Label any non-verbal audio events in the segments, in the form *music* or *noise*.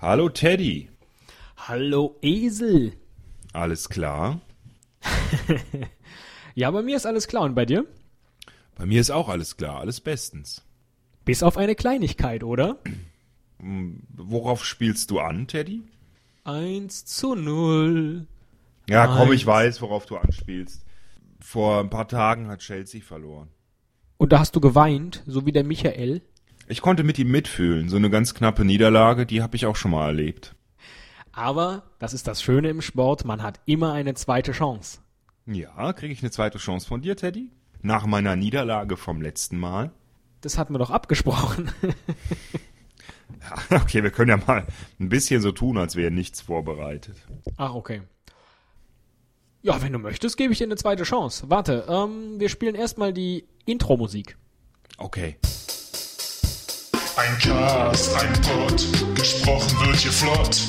Hallo Teddy. Hallo Esel. Alles klar? *laughs* Ja, bei mir ist alles klar. Und bei dir? Bei mir ist auch alles klar, alles bestens. Bis auf eine Kleinigkeit, oder? Worauf spielst du an, Teddy? Eins zu null. Ja, komm, Eins. ich weiß, worauf du anspielst. Vor ein paar Tagen hat Chelsea verloren. Und da hast du geweint, so wie der Michael. Ich konnte mit ihm mitfühlen. So eine ganz knappe Niederlage, die habe ich auch schon mal erlebt. Aber, das ist das Schöne im Sport, man hat immer eine zweite Chance. Ja, kriege ich eine zweite Chance von dir, Teddy? Nach meiner Niederlage vom letzten Mal? Das hatten wir doch abgesprochen. Ja, *laughs* okay, wir können ja mal ein bisschen so tun, als wäre nichts vorbereitet. Ach, okay. Ja, wenn du möchtest, gebe ich dir eine zweite Chance. Warte, ähm, wir spielen erstmal die Intro-Musik. Okay. Ein Cast, ein Pod, gesprochen wird hier flott.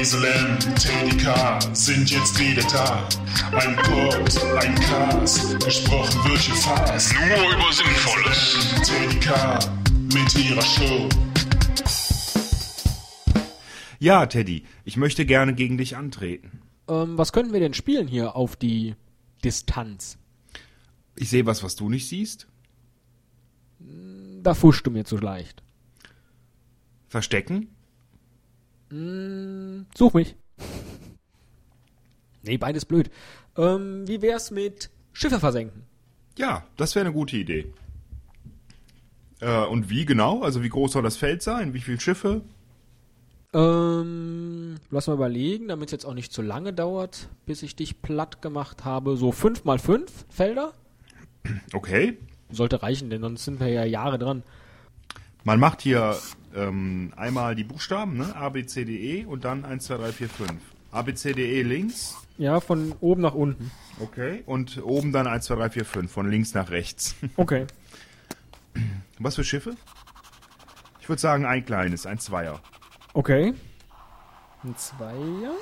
Esel M, Teddy K sind jetzt wieder da. Ein Pod, ein Cast, gesprochen wird hier fast. Nur über Sinnvolles. Teddy K mit ihrer Show. Ja, Teddy, ich möchte gerne gegen dich antreten. Ähm, was könnten wir denn spielen hier auf die Distanz? Ich sehe was, was du nicht siehst. Da fuschst du mir zu leicht. Verstecken? Such mich. Nee, beides blöd. Ähm, wie wär's mit Schiffe versenken? Ja, das wäre eine gute Idee. Äh, und wie genau? Also wie groß soll das Feld sein? Wie viele Schiffe? Ähm, lass mal überlegen, damit es jetzt auch nicht zu lange dauert, bis ich dich platt gemacht habe. So fünf mal fünf Felder? Okay. Sollte reichen, denn sonst sind wir ja Jahre dran. Man macht hier ähm, einmal die Buchstaben, ne? A, B, C, D, E und dann 1, 2, 3, 4, 5. A, B, C, D, E links. Ja, von oben nach unten. Okay. Und oben dann 1, 2, 3, 4, 5. Von links nach rechts. *laughs* Okay. Was für Schiffe? Ich würde sagen ein kleines, ein Zweier. Okay. Ein Zweier.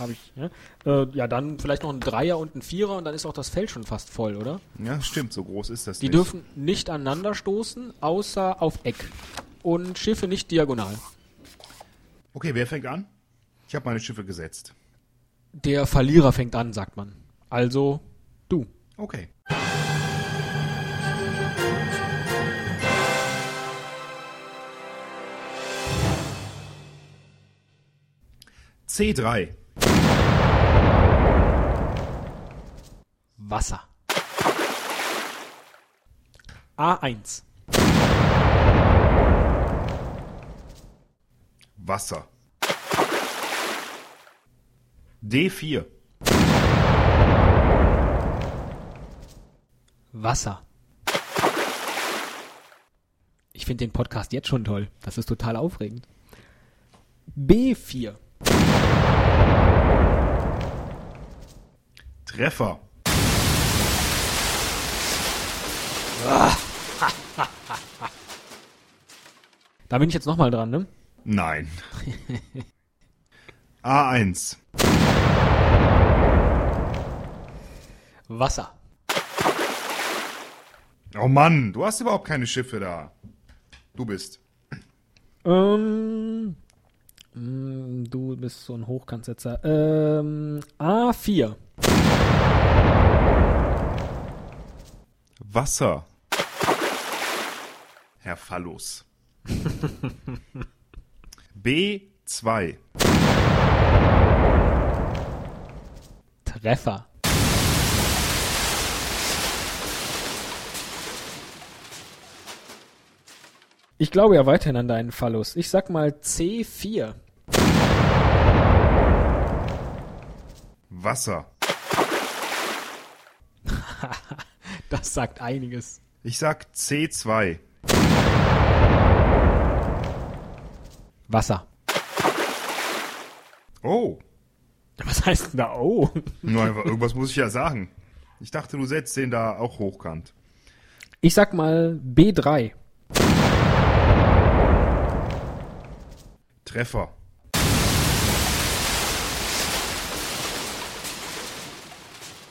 Habe ich, ja. Äh, ja, dann vielleicht noch ein Dreier und ein Vierer und dann ist auch das Feld schon fast voll, oder? Ja, stimmt, so groß ist das Die nicht. dürfen nicht aneinander stoßen, außer auf Eck. Und Schiffe nicht diagonal. Okay, wer fängt an? Ich habe meine Schiffe gesetzt. Der Verlierer fängt an, sagt man. Also du. Okay. C3. Wasser. A1. Wasser. D4. Wasser. Ich finde den Podcast jetzt schon toll. Das ist total aufregend. B4. Treffer. *laughs* Da bin ich jetzt nochmal dran, ne? Nein. *laughs* A1. Wasser. Oh Mann, du hast überhaupt keine Schiffe da. Du bist. Ähm, mm, du bist so ein Hochkantsetzer. Ähm, A4. Wasser. Herr Phallus. *laughs* B2. Treffer. Ich glaube ja weiterhin an deinen Phallus. Ich sag mal C4. Wasser. *laughs* Das sagt einiges. Ich sag C2. Wasser. Oh. Was heißt denn da oh? Nur einfach, irgendwas muss ich ja sagen. Ich dachte, du setzt den da auch hochkant. Ich sag mal B3. Treffer.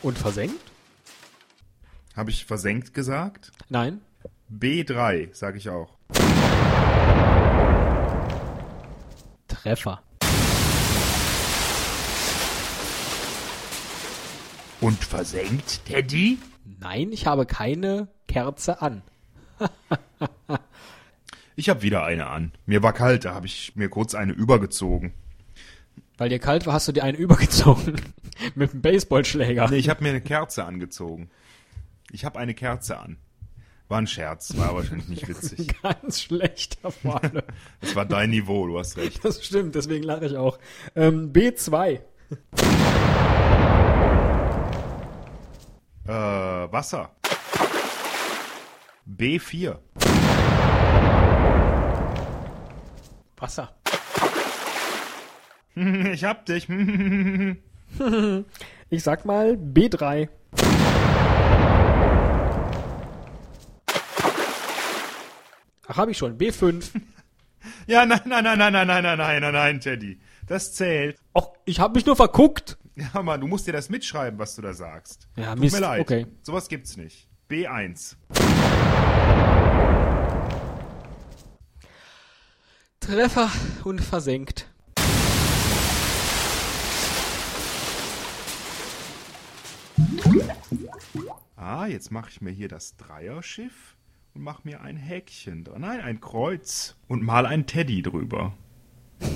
Und versenkt? Habe ich versenkt gesagt? Nein. B3, sage ich auch. Treffer. Und versenkt, Teddy? Nein, ich habe keine Kerze an. *laughs* Ich habe wieder eine an. Mir war kalt, da habe ich mir kurz eine übergezogen. Weil dir kalt war, hast du dir einen übergezogen. *laughs* Mit dem Baseballschläger. Nee, ich habe mir eine Kerze angezogen. Ich habe eine Kerze an. War ein Scherz, war wahrscheinlich nicht witzig. *laughs* Ganz schlechter Vorne. *laughs* Das war dein Niveau, du hast recht. Das stimmt, deswegen lache ich auch. Ähm, B2. Äh, Wasser. B4. Wasser. *laughs* Ich hab dich. Ich sag mal B3. Ach, habe ich schon. B5. *laughs* Ja, nein, nein, nein, nein, nein, nein, nein, nein, nein, nein, Teddy. Das zählt. Ach, ich habe mich nur verguckt. Ja, Mann, du musst dir das mitschreiben, was du da sagst. Ja, Tut Mist. mir leid. Okay. Sowas gibt's nicht. B1. Treffer und versenkt. Ah, jetzt mache ich mir hier das Dreierschiff und mache mir ein Häkchen. Nein, ein Kreuz. Und mal ein Teddy drüber. *laughs*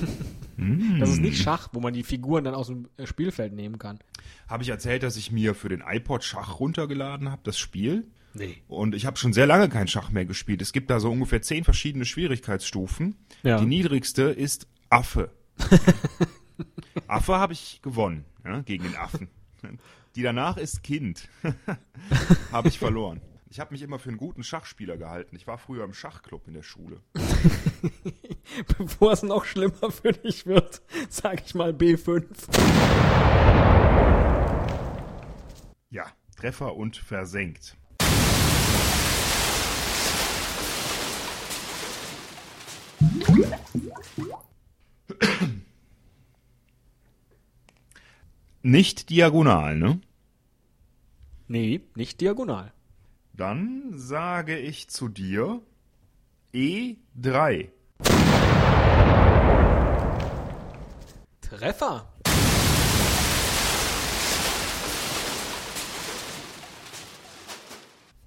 Das ist nicht Schach, wo man die Figuren dann aus dem äh, Spielfeld nehmen kann. Habe ich erzählt, dass ich mir für den iPod Schach runtergeladen habe, das Spiel? Nee. Und ich habe schon sehr lange kein Schach mehr gespielt. Es gibt da so ungefähr zehn verschiedene Schwierigkeitsstufen. Ja. Die niedrigste ist Affe. *laughs* Affe habe ich gewonnen, ja, gegen den Affen. Die danach ist Kind. *laughs* habe ich verloren. Ich habe mich immer für einen guten Schachspieler gehalten. Ich war früher im Schachclub in der Schule. *laughs* Bevor es noch schlimmer für dich wird, sag ich mal B5. Ja, Treffer und versenkt. Nicht diagonal, ne? Nee, nicht diagonal. Dann sage ich zu dir E3. Treffer.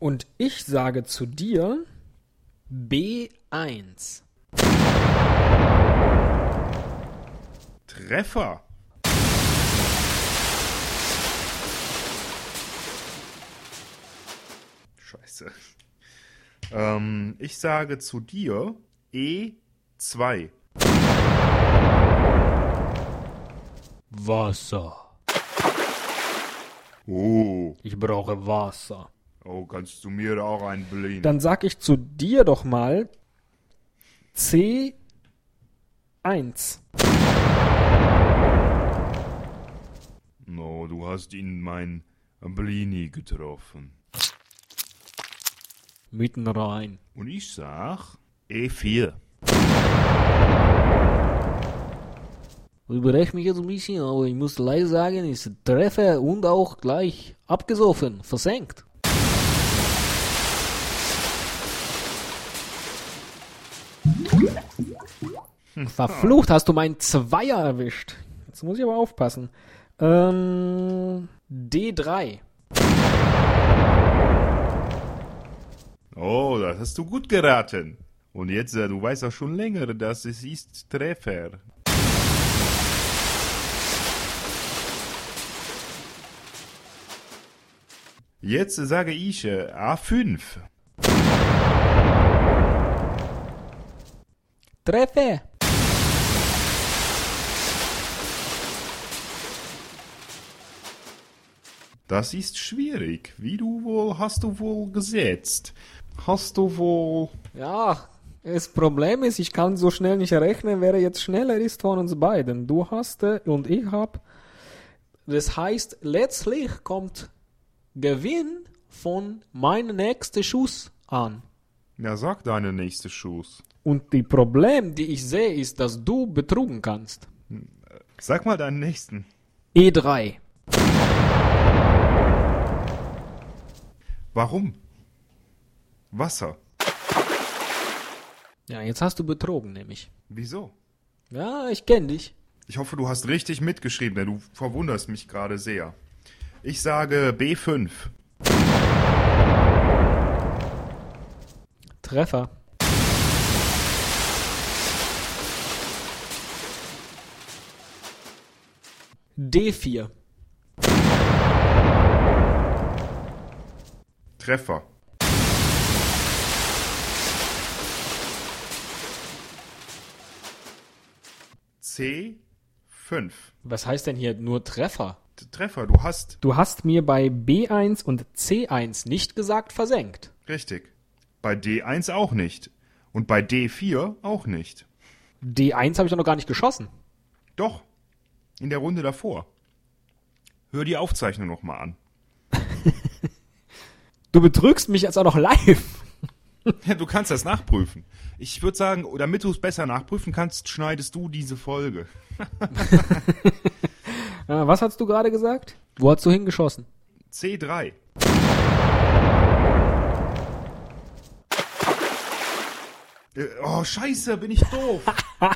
Und ich sage zu dir B1. Treffer. Scheiße. Ähm, ich sage zu dir E2. Wasser. Oh, Ich brauche Wasser. oh, kannst du mir auch ein Blin? Dann sag ich zu dir doch mal C1. No, du hast ihn mein Blini getroffen. Mitten rein. Und ich sag E E4. Ich überrascht mich jetzt ein bisschen, aber ich muss leider sagen, ist Treffer und auch gleich abgesoffen, versenkt. Verflucht, hast du meinen Zweier erwischt. Jetzt muss ich aber aufpassen. Ähm, D3. Oh, das hast du gut geraten. Und jetzt, äh, du weißt auch schon länger, dass es ist Treffer. Jetzt sage ich äh, A5. Treffer. Das ist schwierig. Wie du wohl, hast du wohl gesetzt? Hast du wohl... Ja, das Problem ist, ich kann so schnell nicht rechnen, wer jetzt schneller ist von uns beiden. Du hast äh, und ich hab. Das heißt, letztlich kommt Gewinn von meinem nächsten Schuss an. Ja, sag deine nächste Schuss. Und die Problem, die ich sehe, ist, dass du betrugen kannst. Sag mal deinen nächsten. E3. Warum? Wasser. Ja, jetzt hast du betrogen, nämlich. Wieso? Ja, ich kenn dich. Ich hoffe, du hast richtig mitgeschrieben, denn du verwunderst mich gerade sehr. Ich sage B5. Treffer. D4. Treffer. C5. Was heißt denn hier nur Treffer? Treffer, du hast. Du hast mir bei B1 und C1 nicht gesagt versenkt. Richtig. Bei D1 auch nicht. Und bei D4 auch nicht. D1 habe ich doch noch gar nicht geschossen. Doch. In der Runde davor. Hör die Aufzeichnung nochmal an. *laughs* Du betrügst mich jetzt auch noch live. Ja, *laughs* du kannst das nachprüfen. Ich würde sagen, damit du es besser nachprüfen kannst, schneidest du diese Folge. *laughs* Äh, was hast du gerade gesagt? Wo hast du hingeschossen? C3. Äh, Oh, scheiße, bin ich doof. *laughs*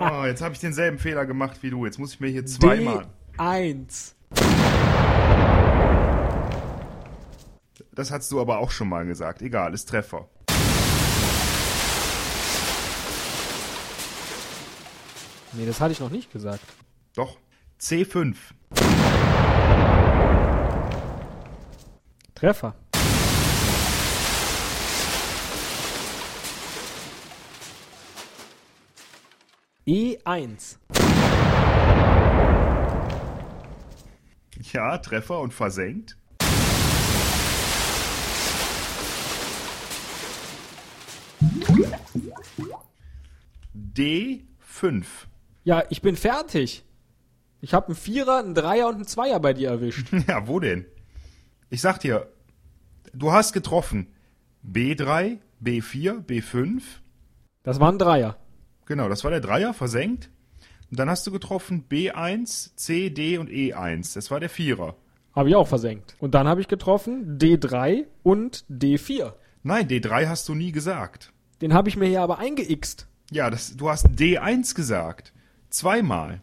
Oh, jetzt habe ich denselben Fehler gemacht wie du. Jetzt muss ich mir hier zweimal. D1. Das hast du aber auch schon mal gesagt. Egal, ist Treffer. Nee, das hatte ich noch nicht gesagt. Doch. C5. Treffer. E1. Ja, Treffer und versenkt. D5. Ja, ich bin fertig. Ich habe einen Vierer, einen Dreier und einen Zweier bei dir erwischt. *laughs* Ja, wo denn? Ich sag dir, du hast getroffen B3, B4, B5. Das war ein Dreier. Genau, das war der Dreier, versenkt. Und dann hast du getroffen B1, C, D und E1. Das war der Vierer. Habe ich auch versenkt. Und dann habe ich getroffen D3 und D4. Nein, D3 hast du nie gesagt. Den habe ich mir hier aber eingeixt. Ja, das, du hast D1 gesagt. Zweimal.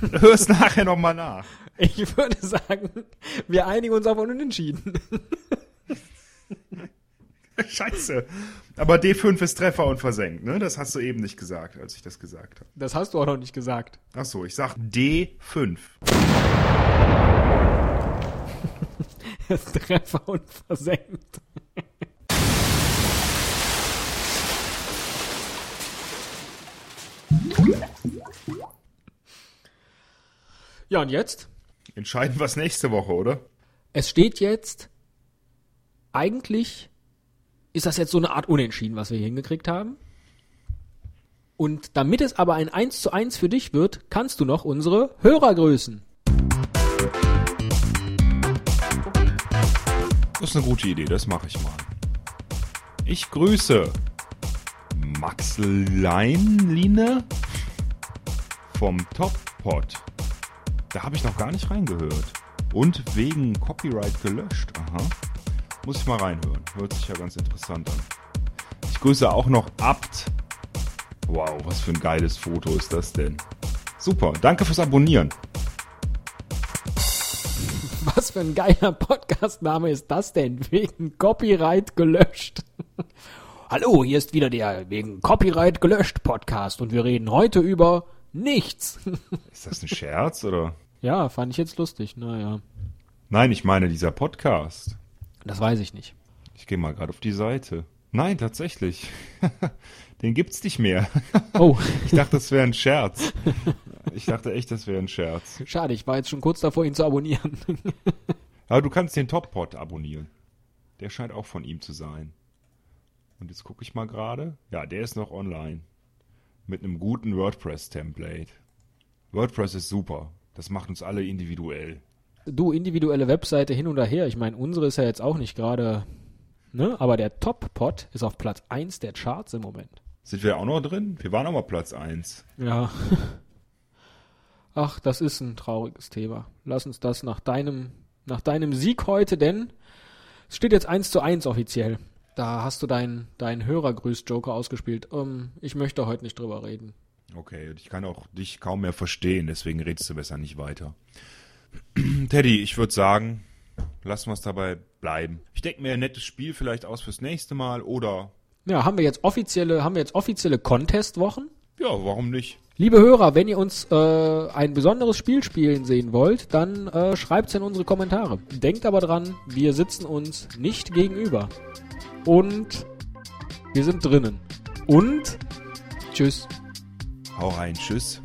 *laughs* Hör's nachher nochmal nach. Ich würde sagen, wir einigen uns auf ein Unentschieden. *laughs* Scheiße. Aber D5 ist Treffer und versenkt, ne? Das hast du eben nicht gesagt, als ich das gesagt habe. Das hast du auch noch nicht gesagt. Ach so, ich sag D5. *laughs* Treffer und versenkt. Ja, und jetzt? Entscheiden wir's nächste Woche, oder? Es steht jetzt, eigentlich ist das jetzt so eine Art Unentschieden, was wir hier hingekriegt haben. Und damit es aber ein 1 zu 1 für dich wird, kannst du noch unsere Hörer grüßen. Das ist eine gute Idee, das mache ich mal. Ich grüße Max Leinline vom Top Pod. Da habe ich noch gar nicht reingehört. Und wegen Copyright gelöscht. Aha. Muss ich mal reinhören. Hört sich ja ganz interessant an. Ich grüße auch noch Abt. Wow, was für ein geiles Foto ist das denn? Super, danke fürs Abonnieren. Was für ein geiler Podcast-Name ist das denn? Wegen Copyright gelöscht. Hallo, hier ist wieder der wegen Copyright gelöscht Podcast und wir reden heute über nichts. Ist das ein Scherz oder? Ja, fand ich jetzt lustig. Naja, Nein, ich meine dieser Podcast. das weiß ich nicht. Ich gehe mal gerade auf die Seite. Nein, tatsächlich. *laughs* Den gibt's nicht mehr. *laughs* Oh, Ich dachte, das wäre ein Scherz. Ich dachte echt, das wäre ein Scherz. schade, ich war jetzt schon kurz davor, ihn zu abonnieren. *laughs* Aber du kannst den Top-Pod abonnieren. Der scheint auch von ihm zu sein. Und jetzt gucke ich mal gerade. Ja, der ist noch online. Mit einem guten WordPress-Template. WordPress ist super. Das macht uns alle individuell. Du, individuelle Webseite hin und her. Ich meine, unsere ist ja jetzt auch nicht gerade, ne? Aber der Top-Pod ist auf Platz 1 der Charts im Moment. Sind wir auch noch drin? Wir waren auch mal Platz 1. Ja. Ach, das ist ein trauriges Thema. Lass uns das nach deinem, nach deinem Sieg heute, denn es steht jetzt 1 zu 1 offiziell. Da hast du deinen dein Hörergrüß-Joker ausgespielt. Ähm, ich möchte heute nicht drüber reden. Okay, ich kann auch dich kaum mehr verstehen, deswegen redest du besser nicht weiter. *clears throat* Teddy, ich würde sagen, lassen wir es dabei bleiben. Ich denke mir ein nettes Spiel vielleicht aus fürs nächste Mal oder Ja, haben wir jetzt offizielle, haben wir jetzt offizielle Contest-Wochen? ja, warum nicht? Liebe Hörer, wenn ihr uns äh, ein besonderes Spiel spielen sehen wollt, dann äh, schreibt's in unsere Kommentare. Denkt aber dran, wir sitzen uns nicht gegenüber. Und wir sind drinnen. Und tschüss. Hau rein, tschüss.